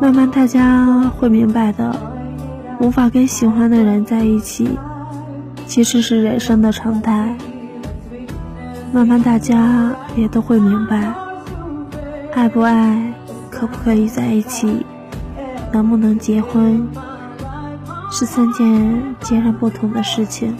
慢慢大家会明白的无法跟喜欢的人在一起其实是人生的常态。慢慢大家也都会明白爱不爱可不可以在一起能不能结婚是三件截然不同的事情。